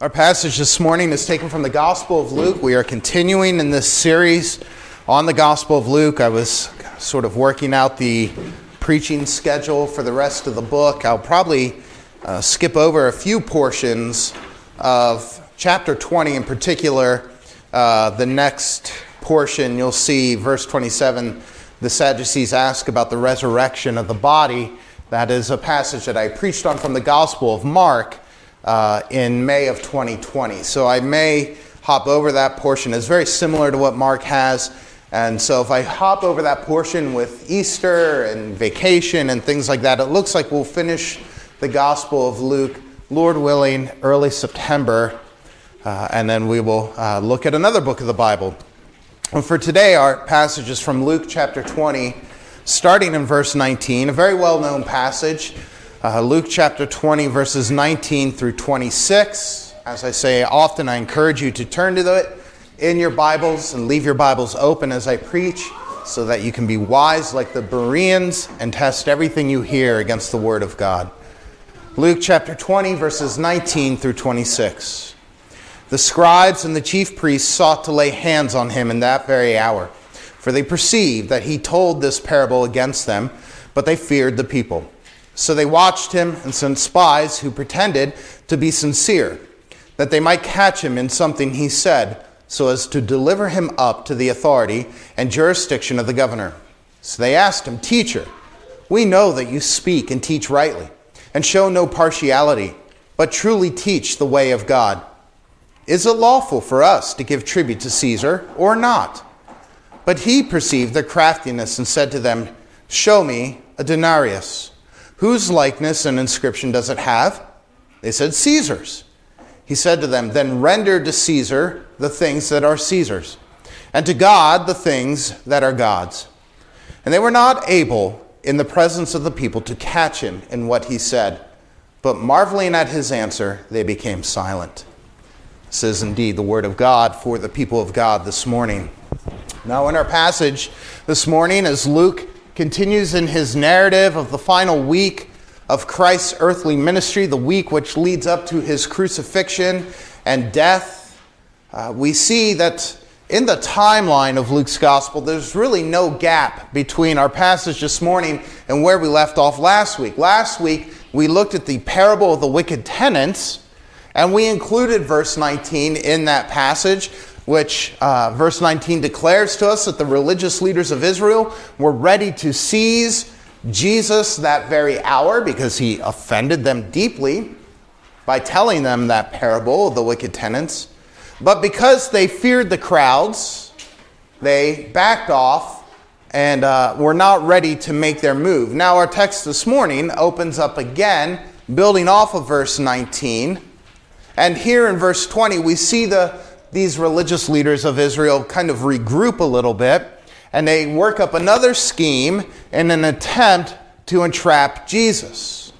Our passage this morning is taken from the Gospel of Luke. We are continuing in this series on the Gospel of Luke. I was sort of working out the preaching schedule for the rest of the book. I'll probably uh, skip over a few portions of chapter 20 in particular. Uh, the next portion, you'll see verse 27, the Sadducees ask about the resurrection of the body. That is a passage that I preached on from the Gospel of Mark uh, in May of 2020. So I may hop over that portion. It's very similar to what Mark has. And so if I hop over that portion with Easter and vacation and things like that, it looks like we'll finish the Gospel of Luke, Lord willing, early September. Uh, and then we will uh, look at another book of the Bible. And for today, our passage is from Luke chapter 20, starting in verse 19, a very well known passage. Uh, Luke chapter 20, verses 19 through 26. As I say often, I encourage you to turn to it in your Bibles and leave your Bibles open as I preach so that you can be wise like the Bereans and test everything you hear against the Word of God. Luke chapter 20, verses 19 through 26. The scribes and the chief priests sought to lay hands on him in that very hour, for they perceived that he told this parable against them, but they feared the people. So they watched him and sent spies who pretended to be sincere, that they might catch him in something he said, so as to deliver him up to the authority and jurisdiction of the governor. So they asked him, Teacher, we know that you speak and teach rightly, and show no partiality, but truly teach the way of God. Is it lawful for us to give tribute to Caesar or not? But he perceived their craftiness and said to them, Show me a denarius. Whose likeness and inscription does it have? They said, Caesar's. He said to them, Then render to Caesar the things that are Caesar's, and to God the things that are God's. And they were not able, in the presence of the people, to catch him in what he said. But marveling at his answer, they became silent. This is indeed the word of God for the people of God this morning. Now, in our passage this morning, as Luke continues in his narrative of the final week of Christ's earthly ministry, the week which leads up to his crucifixion and death. Uh, we see that in the timeline of Luke's gospel, there's really no gap between our passage this morning and where we left off last week. Last week, we looked at the parable of the wicked tenants, and we included verse 19 in that passage which uh, verse 19 declares to us that the religious leaders of Israel were ready to seize Jesus that very hour because he offended them deeply by telling them that parable of the wicked tenants. But because they feared the crowds, they backed off and uh, were not ready to make their move. Now, our text this morning opens up again, building off of verse 19. And here in verse 20, we see the these religious leaders of Israel kind of regroup a little bit and they work up another scheme in an attempt to entrap Jesus.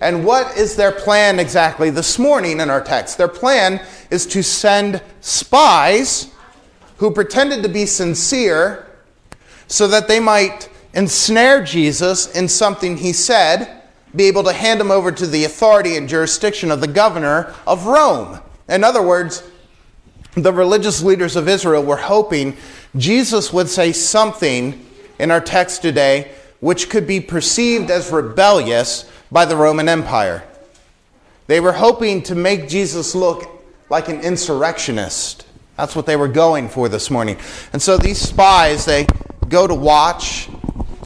And what is their plan exactly this morning in our text? Their plan is to send spies who pretended to be sincere so that they might ensnare Jesus in something he said, be able to hand him over to the authority and jurisdiction of the governor of Rome. In other words, the religious leaders of Israel were hoping Jesus would say something in our text today which could be perceived as rebellious by the Roman Empire. They were hoping to make Jesus look like an insurrectionist. That's what they were going for this morning. And so these spies, they go to watch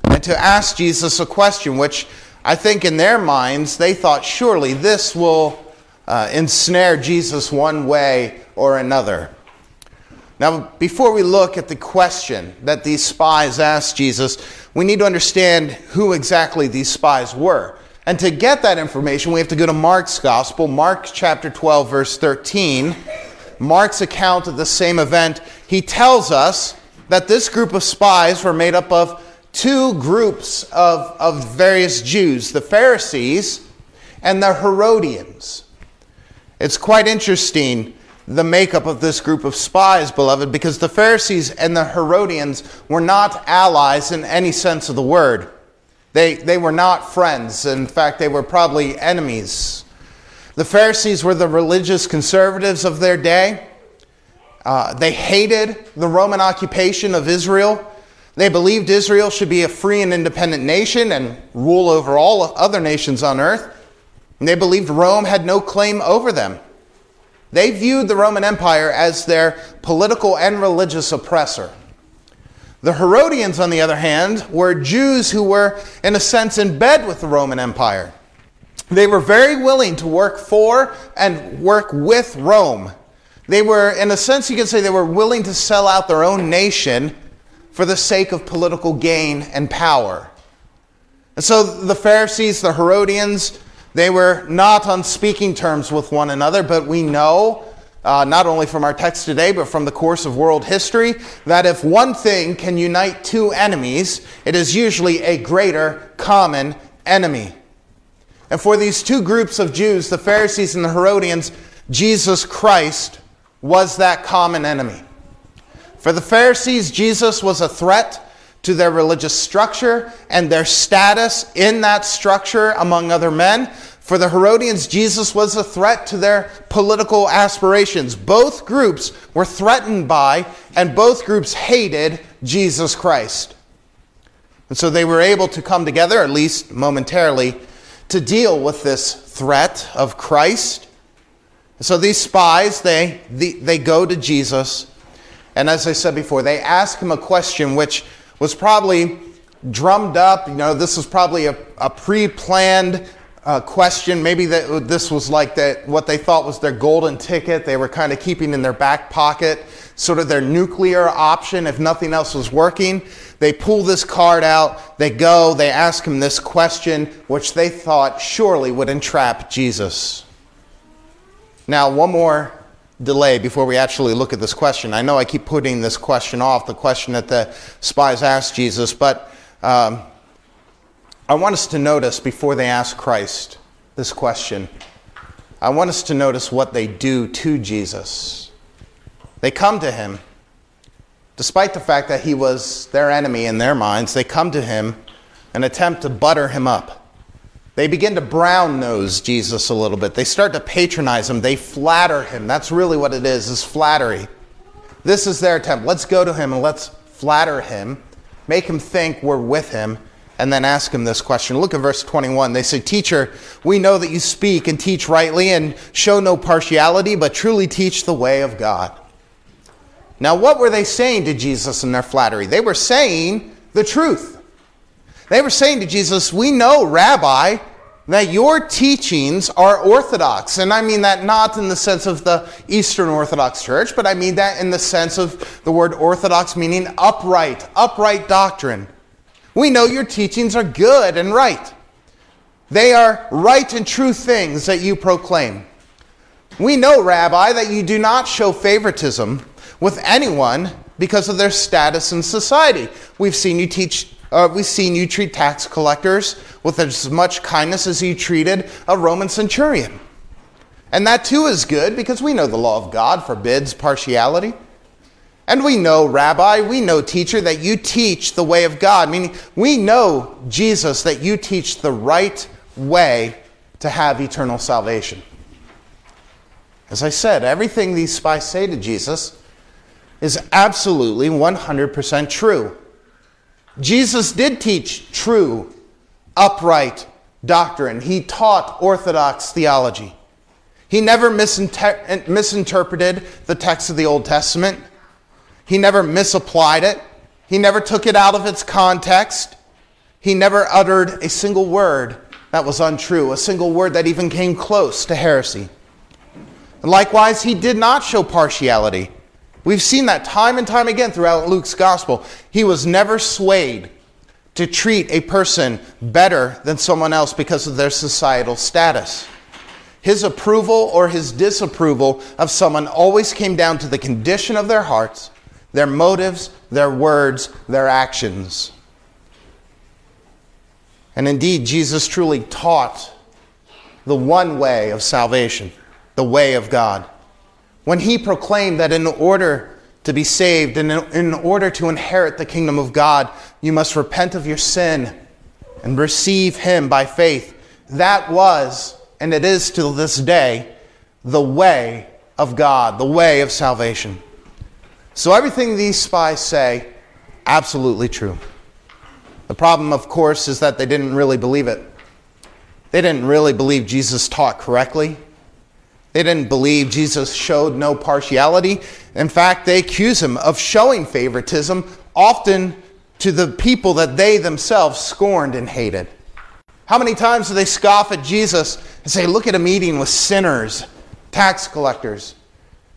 and to ask Jesus a question, which I think in their minds, they thought surely this will uh, ensnare Jesus one way or another. Now, before we look at the question that these spies asked Jesus, we need to understand who exactly these spies were. And to get that information, we have to go to Mark's Gospel, Mark chapter 12, verse 13. Mark's account of the same event, he tells us that this group of spies were made up of two groups of, of various Jews the Pharisees and the Herodians. It's quite interesting the makeup of this group of spies, beloved, because the Pharisees and the Herodians were not allies in any sense of the word. They, they were not friends. In fact, they were probably enemies. The Pharisees were the religious conservatives of their day. Uh, they hated the Roman occupation of Israel. They believed Israel should be a free and independent nation and rule over all other nations on earth. And they believed Rome had no claim over them. They viewed the Roman Empire as their political and religious oppressor. The Herodians, on the other hand, were Jews who were, in a sense, in bed with the Roman Empire. They were very willing to work for and work with Rome. They were, in a sense, you could say they were willing to sell out their own nation for the sake of political gain and power. And so the Pharisees, the Herodians, they were not on speaking terms with one another, but we know, uh, not only from our text today, but from the course of world history, that if one thing can unite two enemies, it is usually a greater common enemy. And for these two groups of Jews, the Pharisees and the Herodians, Jesus Christ was that common enemy. For the Pharisees, Jesus was a threat to their religious structure and their status in that structure among other men. For the Herodians, Jesus was a threat to their political aspirations. Both groups were threatened by and both groups hated Jesus Christ. And so they were able to come together, at least momentarily, to deal with this threat of Christ. So these spies, they, they, they go to Jesus, and as I said before, they ask him a question which was probably drummed up. You know, this was probably a, a pre planned uh, question. Maybe that this was like that, what they thought was their golden ticket. They were kind of keeping in their back pocket, sort of their nuclear option if nothing else was working. They pull this card out, they go, they ask him this question, which they thought surely would entrap Jesus. Now, one more delay before we actually look at this question. I know I keep putting this question off, the question that the spies asked Jesus, but um, I want us to notice before they ask Christ this question, I want us to notice what they do to Jesus. They come to him, despite the fact that he was their enemy in their minds, they come to him and attempt to butter him up. They begin to brown nose Jesus a little bit. They start to patronize him. They flatter him. That's really what it is, is flattery. This is their attempt. Let's go to him and let's flatter him, make him think we're with him, and then ask him this question. Look at verse 21. They say, Teacher, we know that you speak and teach rightly and show no partiality, but truly teach the way of God. Now, what were they saying to Jesus in their flattery? They were saying the truth. They were saying to Jesus, We know, Rabbi, that your teachings are orthodox. And I mean that not in the sense of the Eastern Orthodox Church, but I mean that in the sense of the word orthodox meaning upright, upright doctrine. We know your teachings are good and right. They are right and true things that you proclaim. We know, Rabbi, that you do not show favoritism with anyone because of their status in society. We've seen you teach uh, we've seen you treat tax collectors with as much kindness as you treated a Roman centurion. And that too is good because we know the law of God forbids partiality. And we know, Rabbi, we know, teacher, that you teach the way of God. Meaning, we know, Jesus, that you teach the right way to have eternal salvation. As I said, everything these spies say to Jesus is absolutely 100% true. Jesus did teach true, upright doctrine. He taught orthodox theology. He never misinter- misinterpreted the text of the Old Testament. He never misapplied it. He never took it out of its context. He never uttered a single word that was untrue, a single word that even came close to heresy. And likewise, he did not show partiality. We've seen that time and time again throughout Luke's gospel. He was never swayed to treat a person better than someone else because of their societal status. His approval or his disapproval of someone always came down to the condition of their hearts, their motives, their words, their actions. And indeed, Jesus truly taught the one way of salvation, the way of God when he proclaimed that in order to be saved and in order to inherit the kingdom of God, you must repent of your sin and receive him by faith. That was and it is to this day, the way of God, the way of salvation. So everything these spies say, absolutely true. The problem, of course, is that they didn't really believe it. They didn't really believe Jesus taught correctly. They didn't believe Jesus showed no partiality. In fact, they accuse him of showing favoritism, often to the people that they themselves scorned and hated. How many times do they scoff at Jesus and say, Look at him eating with sinners, tax collectors?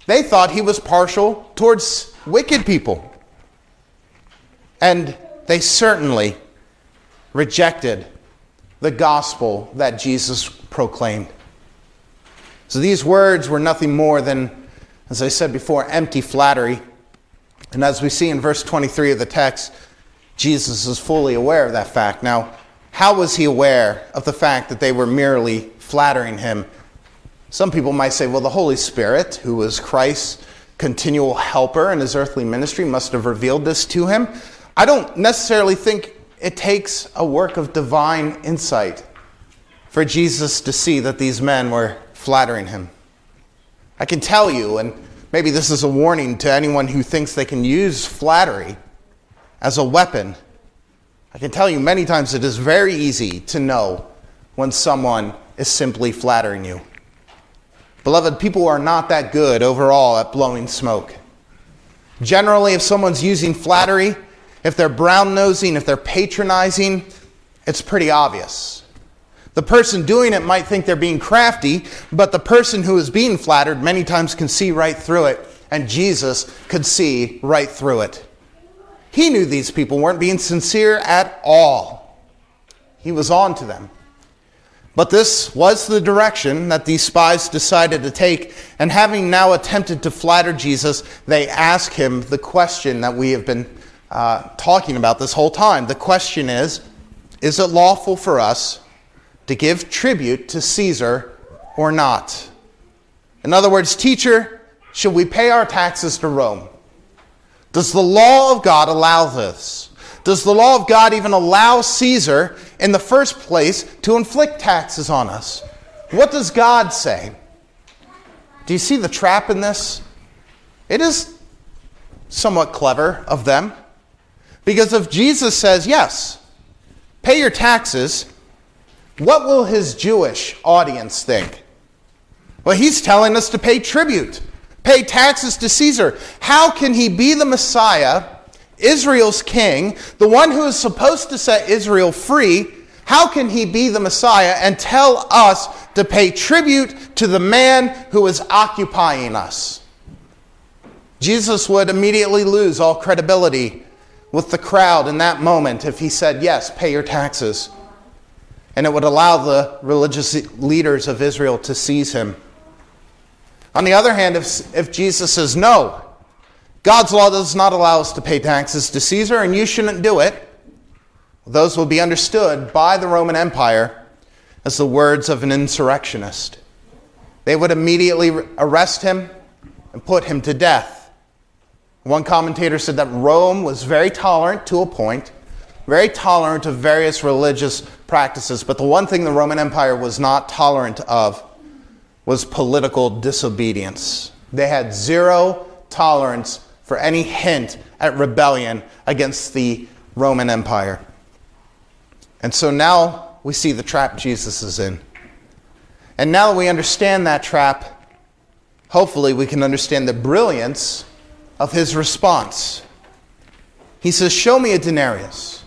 They thought he was partial towards wicked people. And they certainly rejected the gospel that Jesus proclaimed. So these words were nothing more than, as I said before, empty flattery. And as we see in verse 23 of the text, Jesus is fully aware of that fact. Now, how was he aware of the fact that they were merely flattering him? Some people might say, well, the Holy Spirit, who was Christ's continual helper in his earthly ministry, must have revealed this to him. I don't necessarily think it takes a work of divine insight for Jesus to see that these men were flattering him. I can tell you, and maybe this is a warning to anyone who thinks they can use flattery as a weapon. I can tell you many times it is very easy to know when someone is simply flattering you. Beloved, people are not that good overall at blowing smoke. Generally, if someone's using flattery, if they're brown nosing, if they're patronizing, it's pretty obvious. The person doing it might think they're being crafty, but the person who is being flattered many times can see right through it, and Jesus could see right through it. He knew these people weren't being sincere at all. He was on to them. But this was the direction that these spies decided to take, and having now attempted to flatter Jesus, they ask him the question that we have been uh, talking about this whole time. The question is Is it lawful for us to give tribute to Caesar or not? In other words, teacher, should we pay our taxes to Rome? Does the law of God allow this? Does the law of God even allow Caesar in the first place to inflict taxes on us? What does God say? Do you see the trap in this? It is somewhat clever of them. Because if Jesus says, yes, pay your taxes, what will his Jewish audience think? Well, he's telling us to pay tribute, pay taxes to Caesar. How can he be the Messiah, Israel's king, the one who is supposed to set Israel free? How can he be the Messiah and tell us to pay tribute to the man who is occupying us? Jesus would immediately lose all credibility with the crowd in that moment if he said, Yes, pay your taxes and it would allow the religious leaders of Israel to seize him. On the other hand, if, if Jesus says, no, God's law does not allow us to pay taxes to Caesar, and you shouldn't do it, those will be understood by the Roman Empire as the words of an insurrectionist. They would immediately arrest him and put him to death. One commentator said that Rome was very tolerant to a point, very tolerant of various religious practices, but the one thing the Roman Empire was not tolerant of was political disobedience. They had zero tolerance for any hint at rebellion against the Roman Empire. And so now we see the trap Jesus is in. And now that we understand that trap, hopefully we can understand the brilliance of his response. He says, Show me a denarius.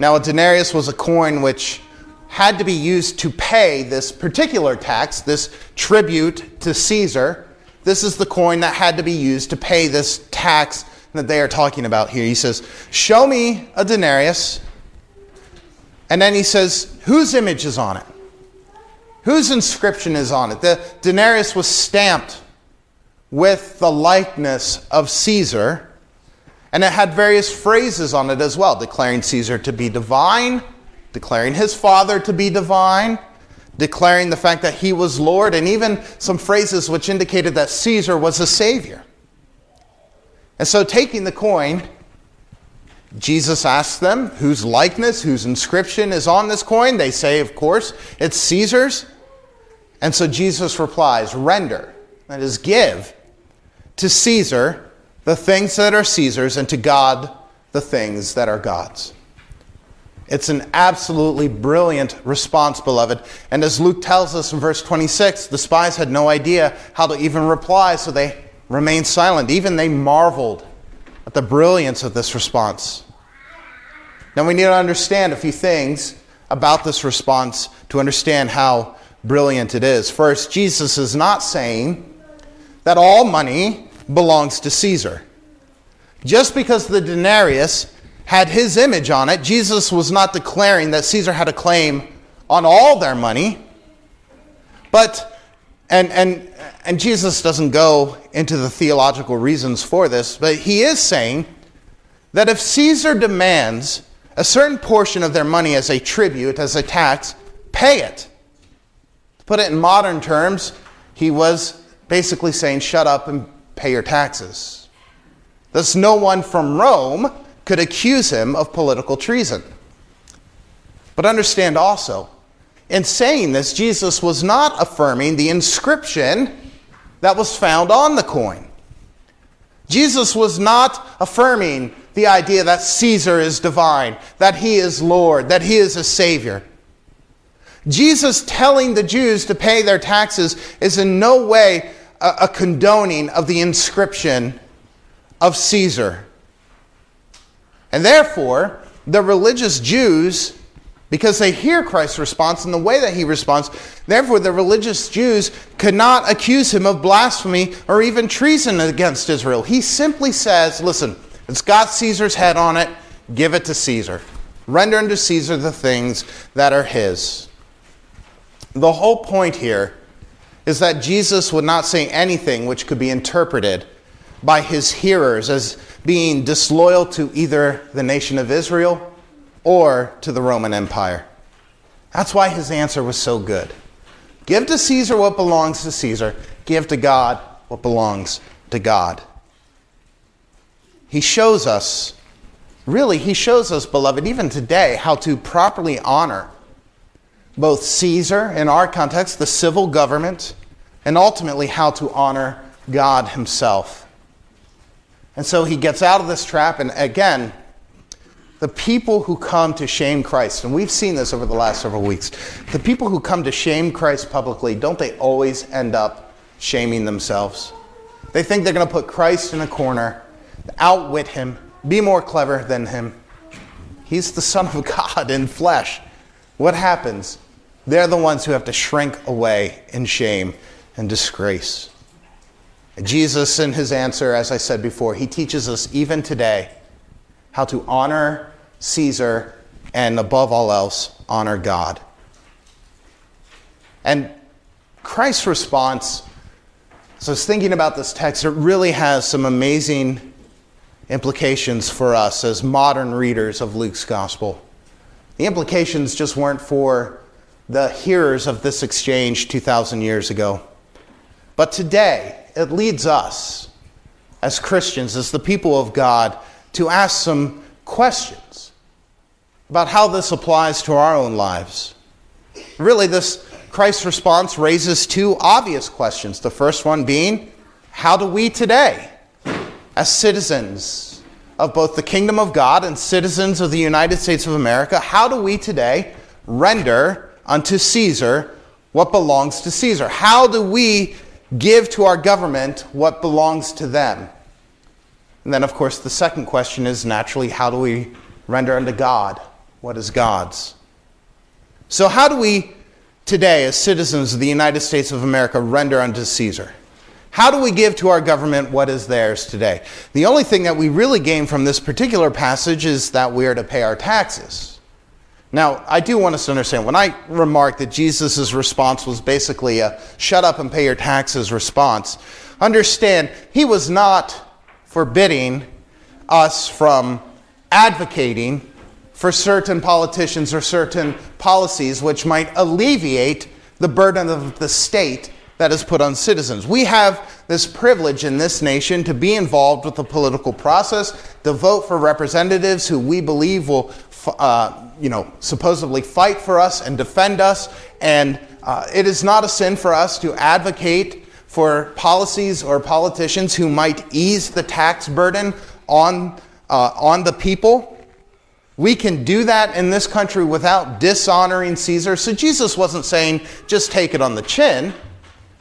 Now, a denarius was a coin which had to be used to pay this particular tax, this tribute to Caesar. This is the coin that had to be used to pay this tax that they are talking about here. He says, Show me a denarius. And then he says, Whose image is on it? Whose inscription is on it? The denarius was stamped with the likeness of Caesar. And it had various phrases on it as well, declaring Caesar to be divine, declaring his father to be divine, declaring the fact that he was Lord, and even some phrases which indicated that Caesar was a savior. And so, taking the coin, Jesus asks them whose likeness, whose inscription is on this coin. They say, of course, it's Caesar's. And so Jesus replies, Render, that is, give to Caesar the things that are Caesar's, and to God the things that are God's. It's an absolutely brilliant response, beloved. And as Luke tells us in verse 26, the spies had no idea how to even reply, so they remained silent. Even they marveled at the brilliance of this response. Now, we need to understand a few things about this response to understand how brilliant it is. First, Jesus is not saying that all money belongs to Caesar. Just because the denarius had his image on it, Jesus was not declaring that Caesar had a claim on all their money. But, and, and, and Jesus doesn't go into the theological reasons for this, but he is saying that if Caesar demands a certain portion of their money as a tribute, as a tax, pay it. To put it in modern terms, he was basically saying, shut up and pay your taxes. Thus, no one from Rome could accuse him of political treason. But understand also, in saying this, Jesus was not affirming the inscription that was found on the coin. Jesus was not affirming the idea that Caesar is divine, that he is Lord, that he is a Savior. Jesus telling the Jews to pay their taxes is in no way a, a condoning of the inscription of Caesar. And therefore, the religious Jews, because they hear Christ's response and the way that he responds, therefore the religious Jews could not accuse him of blasphemy or even treason against Israel. He simply says, listen, it's got Caesar's head on it. Give it to Caesar. Render unto Caesar the things that are his. The whole point here is that Jesus would not say anything which could be interpreted by his hearers as being disloyal to either the nation of Israel or to the Roman Empire. That's why his answer was so good. Give to Caesar what belongs to Caesar, give to God what belongs to God. He shows us, really, he shows us, beloved, even today, how to properly honor both Caesar, in our context, the civil government, and ultimately how to honor God Himself. And so he gets out of this trap, and again, the people who come to shame Christ, and we've seen this over the last several weeks, the people who come to shame Christ publicly, don't they always end up shaming themselves? They think they're going to put Christ in a corner outwit him, be more clever than him. He's the Son of God in flesh. What happens? They're the ones who have to shrink away in shame and disgrace. Jesus, in his answer, as I said before, he teaches us even today how to honor Caesar and, above all else, honor God. And Christ's response, so I was thinking about this text, it really has some amazing implications for us as modern readers of Luke's gospel. The implications just weren't for the hearers of this exchange 2,000 years ago. But today, it leads us as Christians, as the people of God, to ask some questions about how this applies to our own lives. Really, this Christ's response raises two obvious questions. The first one being, how do we today as citizens of both the kingdom of God and citizens of the United States of America, how do we today render unto Caesar what belongs to Caesar? How do we give to our government what belongs to them? And then, of course, the second question is naturally, how do we render unto God what is God's? So, how do we today, as citizens of the United States of America, render unto Caesar? How do we give to our government what is theirs today? The only thing that we really gain from this particular passage is that we are to pay our taxes. Now, I do want us to understand when I remark that Jesus' response was basically a shut up and pay your taxes response, understand he was not forbidding us from advocating for certain politicians or certain policies which might alleviate the burden of the state that is put on citizens. We have this privilege in this nation to be involved with the political process, to vote for representatives who we believe will, uh, you know, supposedly fight for us and defend us and Uh, it is not a sin for us to advocate for policies or politicians who might ease the tax burden on, uh, on the people. We can do that in this country without dishonoring Caesar. So Jesus wasn't saying just take it on the chin.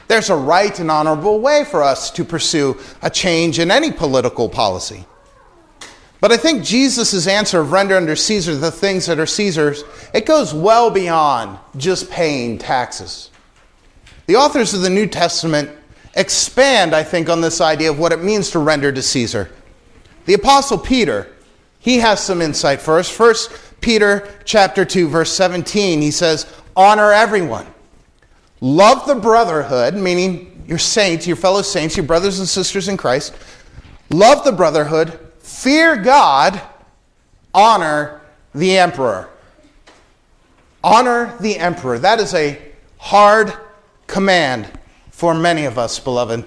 There's a right and honorable way for us to pursue a change in any political policy. But I think Jesus' answer of render under Caesar the things that are Caesar's, it goes well beyond just paying taxes. The authors of the New Testament expand, I think, on this idea of what it means to render to Caesar. The Apostle Peter, he has some insight for us. First Peter chapter 2, verse 17, he says, Honor everyone. Love the brotherhood, meaning your saints, your fellow saints, your brothers and sisters in Christ. Love the brotherhood, fear God, honor the emperor. Honor the emperor. That is a hard command for many of us, beloved.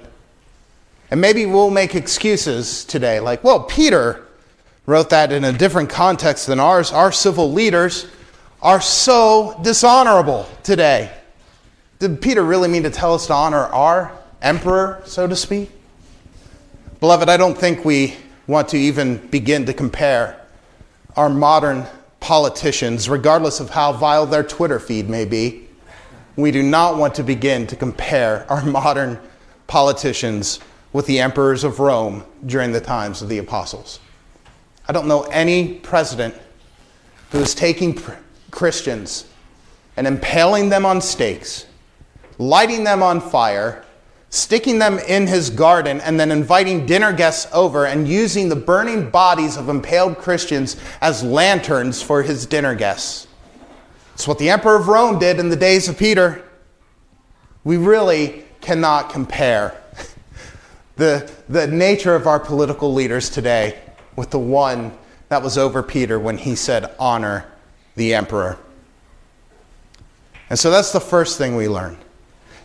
And maybe we'll make excuses today, like, well, Peter wrote that in a different context than ours. Our civil leaders are so dishonorable today. Did Peter really mean to tell us to honor our emperor, so to speak? Beloved, I don't think we want to even begin to compare our modern politicians, regardless of how vile their Twitter feed may be. We do not want to begin to compare our modern politicians with the emperors of Rome during the times of the apostles. I don't know any president who is taking Christians and impaling them on stakes, lighting them on fire, sticking them in his garden, and then inviting dinner guests over and using the burning bodies of impaled Christians as lanterns for his dinner guests. It's what the Emperor of Rome did in the days of Peter. We really cannot compare the, the nature of our political leaders today with the one that was over Peter when he said, Honor the emperor. And so that's the first thing we learn.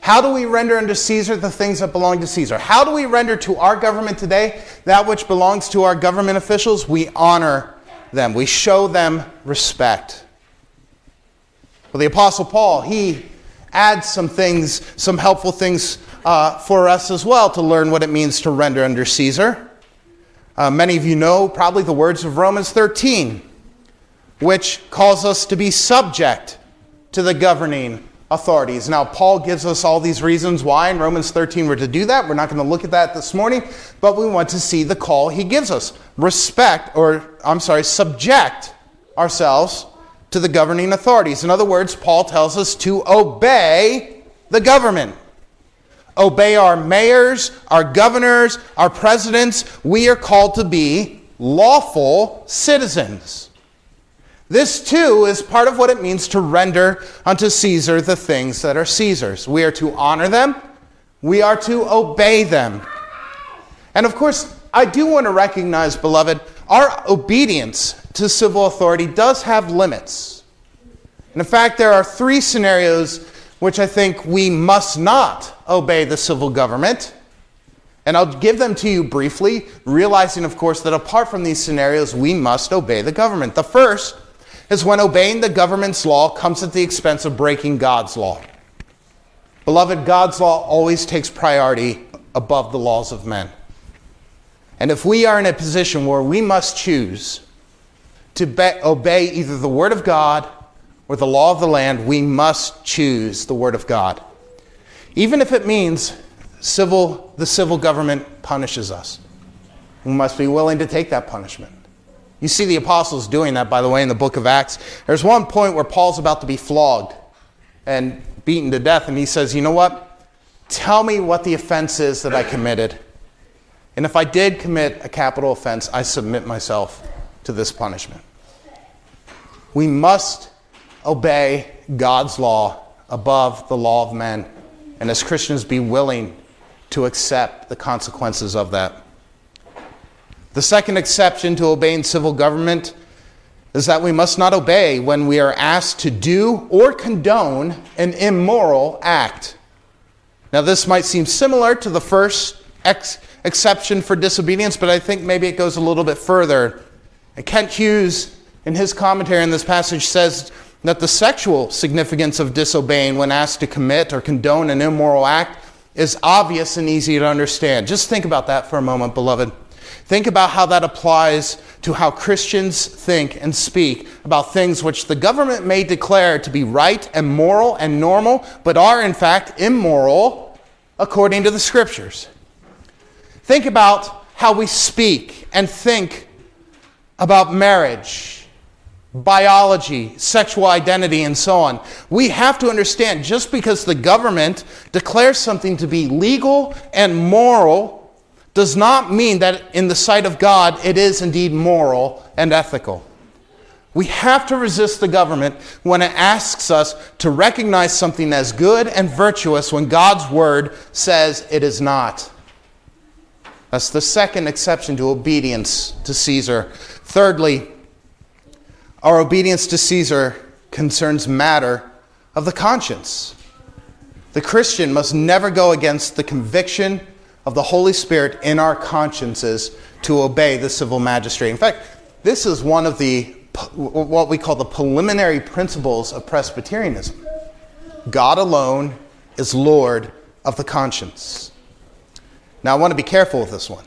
How do we render unto Caesar the things that belong to Caesar? How do we render to our government today that which belongs to our government officials? We honor them, we show them respect. Well, the Apostle Paul, he adds some things, some helpful things uh, for us as well to learn what it means to render under Caesar. Uh, many of you know probably the words of Romans 13, which calls us to be subject to the governing authorities. Now, Paul gives us all these reasons why in Romans 13 we're to do that. We're not going to look at that this morning, but we want to see the call he gives us. Respect, or I'm sorry, subject ourselves to the governing authorities. In other words, Paul tells us to obey the government obey our mayors, our governors, our presidents. We are called to be lawful citizens. This too is part of what it means to render unto Caesar the things that are Caesar's. We are to honor them, we are to obey them. And of course, I do want to recognize, beloved, our obedience to civil authority does have limits. And in fact, there are three scenarios which I think we must not obey the civil government. And I'll give them to you briefly, realizing, of course, that apart from these scenarios, we must obey the government. The first is when obeying the government's law comes at the expense of breaking God's law. Beloved, God's law always takes priority above the laws of men. And if we are in a position where we must choose to be- obey either the Word of God or the law of the land, we must choose the Word of God. Even if it means civil, the civil government punishes us, we must be willing to take that punishment. You see the apostles doing that, by the way, in the book of Acts. There's one point where Paul's about to be flogged and beaten to death, and he says, You know what? Tell me what the offense is that I committed. And if I did commit a capital offense, I submit myself to this punishment. We must obey God's law above the law of men, and as Christians, be willing to accept the consequences of that. The second exception to obeying civil government is that we must not obey when we are asked to do or condone an immoral act. Now, this might seem similar to the first ex- exception for disobedience, but I think maybe it goes a little bit further. And Kent Hughes, in his commentary on this passage, says that the sexual significance of disobeying when asked to commit or condone an immoral act is obvious and easy to understand. Just think about that for a moment, beloved. Think about how that applies to how Christians think and speak about things which the government may declare to be right and moral and normal, but are in fact immoral according to the scriptures. Think about how we speak and think about marriage, biology, sexual identity, and so on. We have to understand just because the government declares something to be legal and moral does not mean that in the sight of God it is indeed moral and ethical. We have to resist the government when it asks us to recognize something as good and virtuous when God's word says it is not. That's the second exception to obedience to Caesar. Thirdly, our obedience to Caesar concerns matter of the conscience. The Christian must never go against the conviction of the Holy Spirit in our consciences to obey the civil magistrate. In fact, this is one of the what we call the preliminary principles of Presbyterianism. God alone is Lord of the conscience. Now, I want to be careful with this one.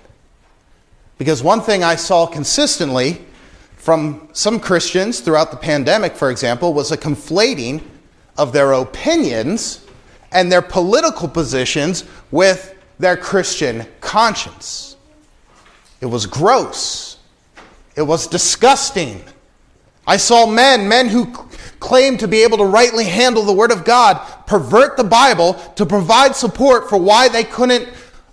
Because one thing I saw consistently from some Christians throughout the pandemic, for example, was a conflating of their opinions and their political positions with their Christian conscience. It was gross. It was disgusting. I saw men, men who claimed to be able to rightly handle the Word of God, pervert the Bible to provide support for why they couldn't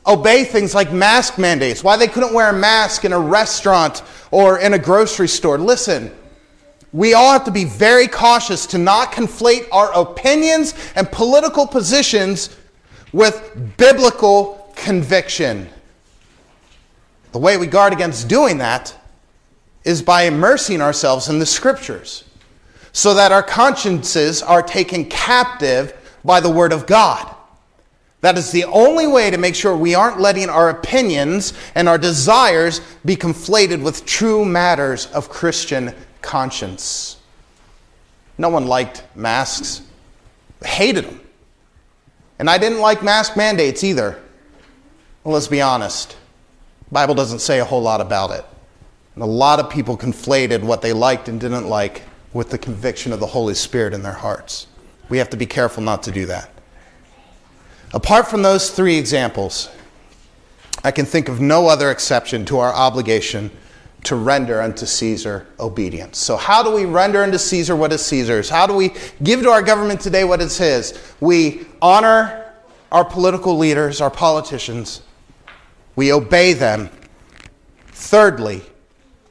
obey things like mask mandates, why they couldn't wear a mask in a restaurant or in a grocery store. Listen, we all have to be very cautious to not conflate our opinions and political positions with biblical conviction. The way we guard against doing that is by immersing ourselves in the scriptures so that our consciences are taken captive by the Word of God. That is the only way to make sure we aren't letting our opinions and our desires be conflated with true matters of Christian conscience. No one liked masks, hated them. And I didn't like mask mandates either. Well, let's be honest. The Bible doesn't say a whole lot about it. And a lot of people conflated what they liked and didn't like with the conviction of the Holy Spirit in their hearts. We have to be careful not to do that. Apart from those three examples, I can think of no other exception to our obligation to render unto Caesar obedience. So, how do we render unto Caesar what is Caesar's? How do we give to our government today what is his? We honor our political leaders, our politicians, we obey them. Thirdly,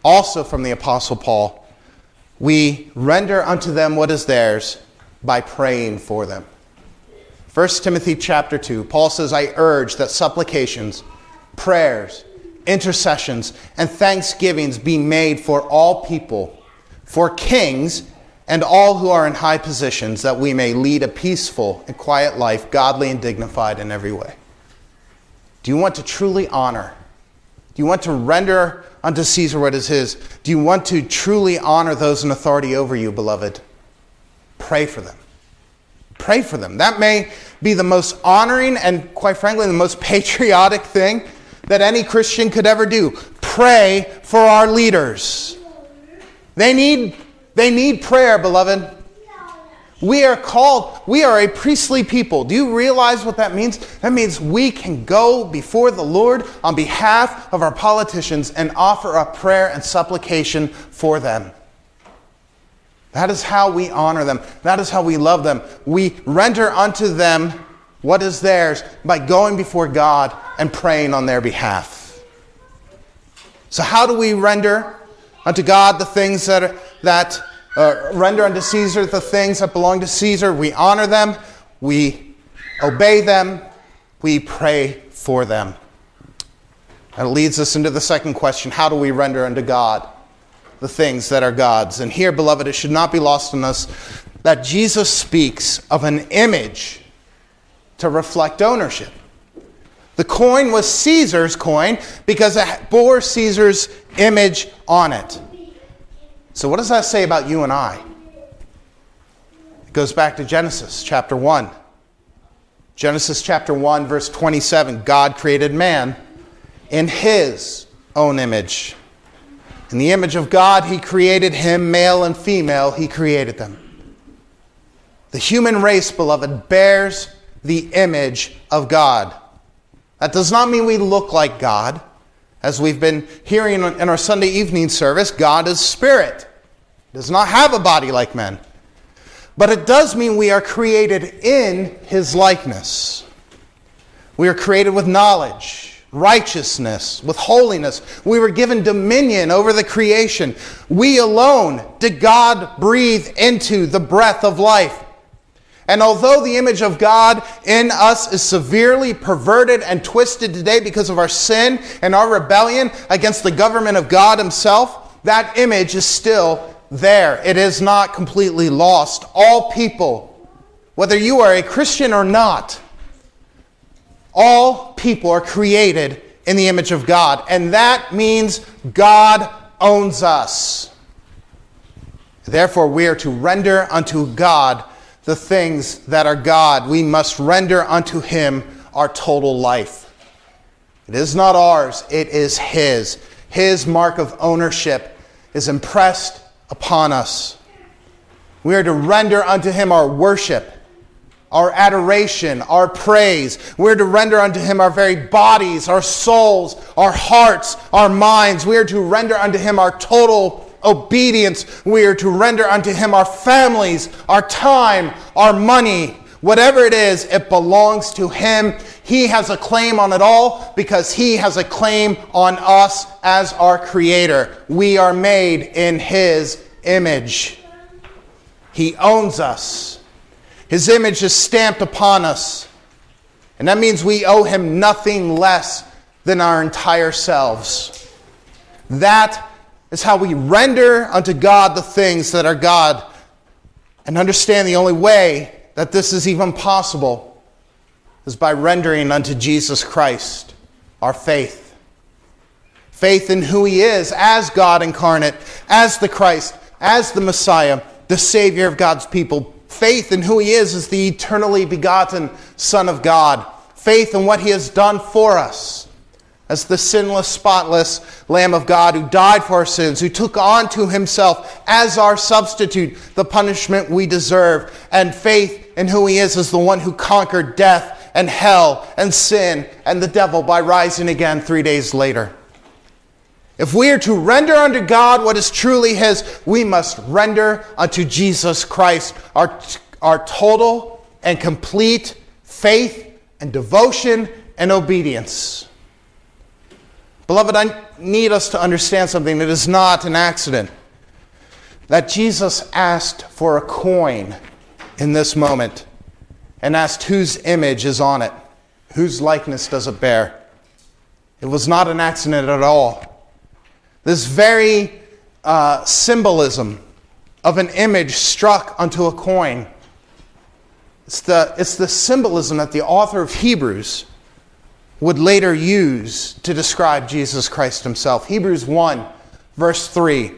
also from the Apostle Paul, we render unto them what is theirs by praying for them. 1 Timothy chapter 2, Paul says, I urge that supplications, prayers, intercessions, and thanksgivings be made for all people, for kings, and all who are in high positions, that we may lead a peaceful and quiet life, godly and dignified in every way. Do you want to truly honor? Do you want to render unto Caesar what is his? Do you want to truly honor those in authority over you, beloved? Pray for them. Pray for them. That may be the most honoring and, quite frankly, the most patriotic thing that any Christian could ever do. Pray for our leaders. They need, they need prayer, beloved. We are called, we are a priestly people. Do you realize what that means? That means we can go before the Lord on behalf of our politicians and offer up prayer and supplication for them. That is how we honor them. That is how we love them. We render unto them what is theirs by going before God and praying on their behalf. So, how do we render unto God the things that, are, that uh, render unto Caesar the things that belong to Caesar? We honor them, we obey them, we pray for them. And it leads us into the second question how do we render unto God the things that are God's? And here, beloved, it should not be lost on us that Jesus speaks of an image to reflect ownership. The coin was Caesar's coin because it bore Caesar's image on it. So, what does that say about you and I? It goes back to Genesis chapter 1. Genesis chapter 1, verse 27 God created man in his own image. In the image of God, he created him, male and female, he created them. The human race, beloved, bears the image of God. That does not mean we look like God. As we've been hearing in our Sunday evening service, God is spirit, does not have a body like men. But it does mean we are created in his likeness. We are created with knowledge, righteousness, with holiness. We were given dominion over the creation. We alone did God breathe into the breath of life. And although the image of God in us is severely perverted and twisted today because of our sin and our rebellion against the government of God Himself, that image is still there. It is not completely lost. All people, whether you are a Christian or not, all people are created in the image of God. And that means God owns us. Therefore, we are to render unto God the things that are God. We must render unto Him our total life. It is not ours, it is His. His mark of ownership is impressed upon us. We are to render unto Him our worship, our adoration, our praise. We're to render unto Him our very bodies, our souls, our hearts, our minds. We are to render unto Him our total obedience. We are to render unto him our families, our time, our money. Whatever it is, it belongs to him. He has a claim on it all because he has a claim on us as our creator. We are made in his image. He owns us. His image is stamped upon us. And that means we owe him nothing less than our entire selves. That is how we render unto God the things that are God and understand the only way that this is even possible is by rendering unto Jesus Christ our faith. Faith in who He is as God incarnate, as the Christ, as the Messiah, the Savior of God's people. Faith in who He is as the eternally begotten Son of God. Faith in what He has done for us as the sinless, spotless Lamb of God who died for our sins, who took on to himself as our substitute the punishment we deserve, and faith in who he is as the one who conquered death and hell and sin and the devil by rising again three days later. If we are to render unto God what is truly his, we must render unto Jesus Christ our, our total and complete faith and devotion and obedience. Beloved, I need us to understand something. It is not an accident that Jesus asked for a coin in this moment and asked whose image is on it, whose likeness does it bear. It was not an accident at all. This very uh, symbolism of an image struck onto a coin. It's the, it's the symbolism that the author of Hebrews would later use to describe Jesus Christ himself. Hebrews 1, verse 3.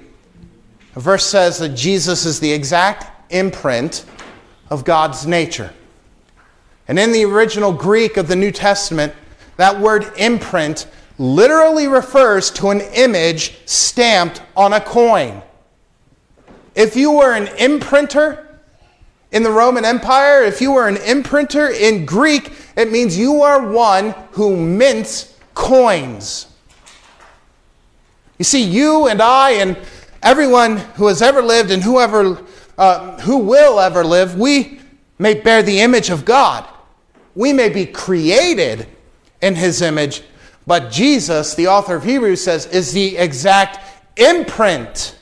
A verse says that Jesus is the exact imprint of God's nature. And in the original Greek of the New Testament, that word imprint literally refers to an image stamped on a coin. If you were an imprinter, in the Roman Empire, if you were an imprinter in Greek, it means you are one who mints coins. You see, you and I and everyone who has ever lived and whoever, uh, who will ever live, we may bear the image of God. We may be created in his image, but Jesus, the author of Hebrews, says, is the exact imprint,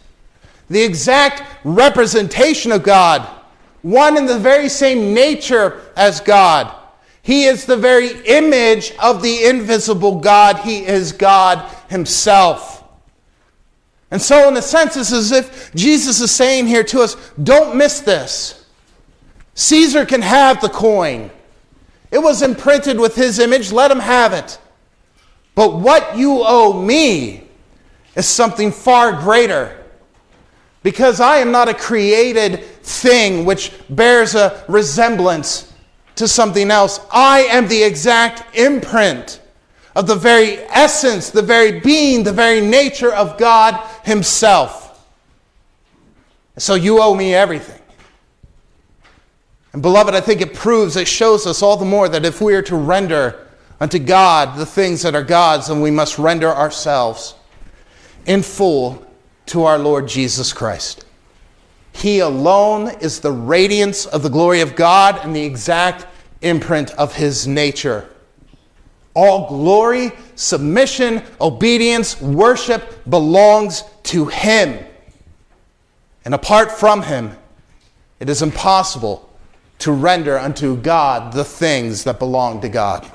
the exact representation of God one in the very same nature as God. He is the very image of the invisible God. He is God Himself. And so, in a sense, it's as if Jesus is saying here to us don't miss this. Caesar can have the coin, it was imprinted with his image, let him have it. But what you owe me is something far greater. Because I am not a created thing which bears a resemblance to something else. I am the exact imprint of the very essence, the very being, the very nature of God Himself. So you owe me everything. And beloved, I think it proves, it shows us all the more that if we are to render unto God the things that are God's, then we must render ourselves in full to our Lord Jesus Christ. He alone is the radiance of the glory of God and the exact imprint of his nature. All glory, submission, obedience, worship belongs to him. And apart from him, it is impossible to render unto God the things that belong to God.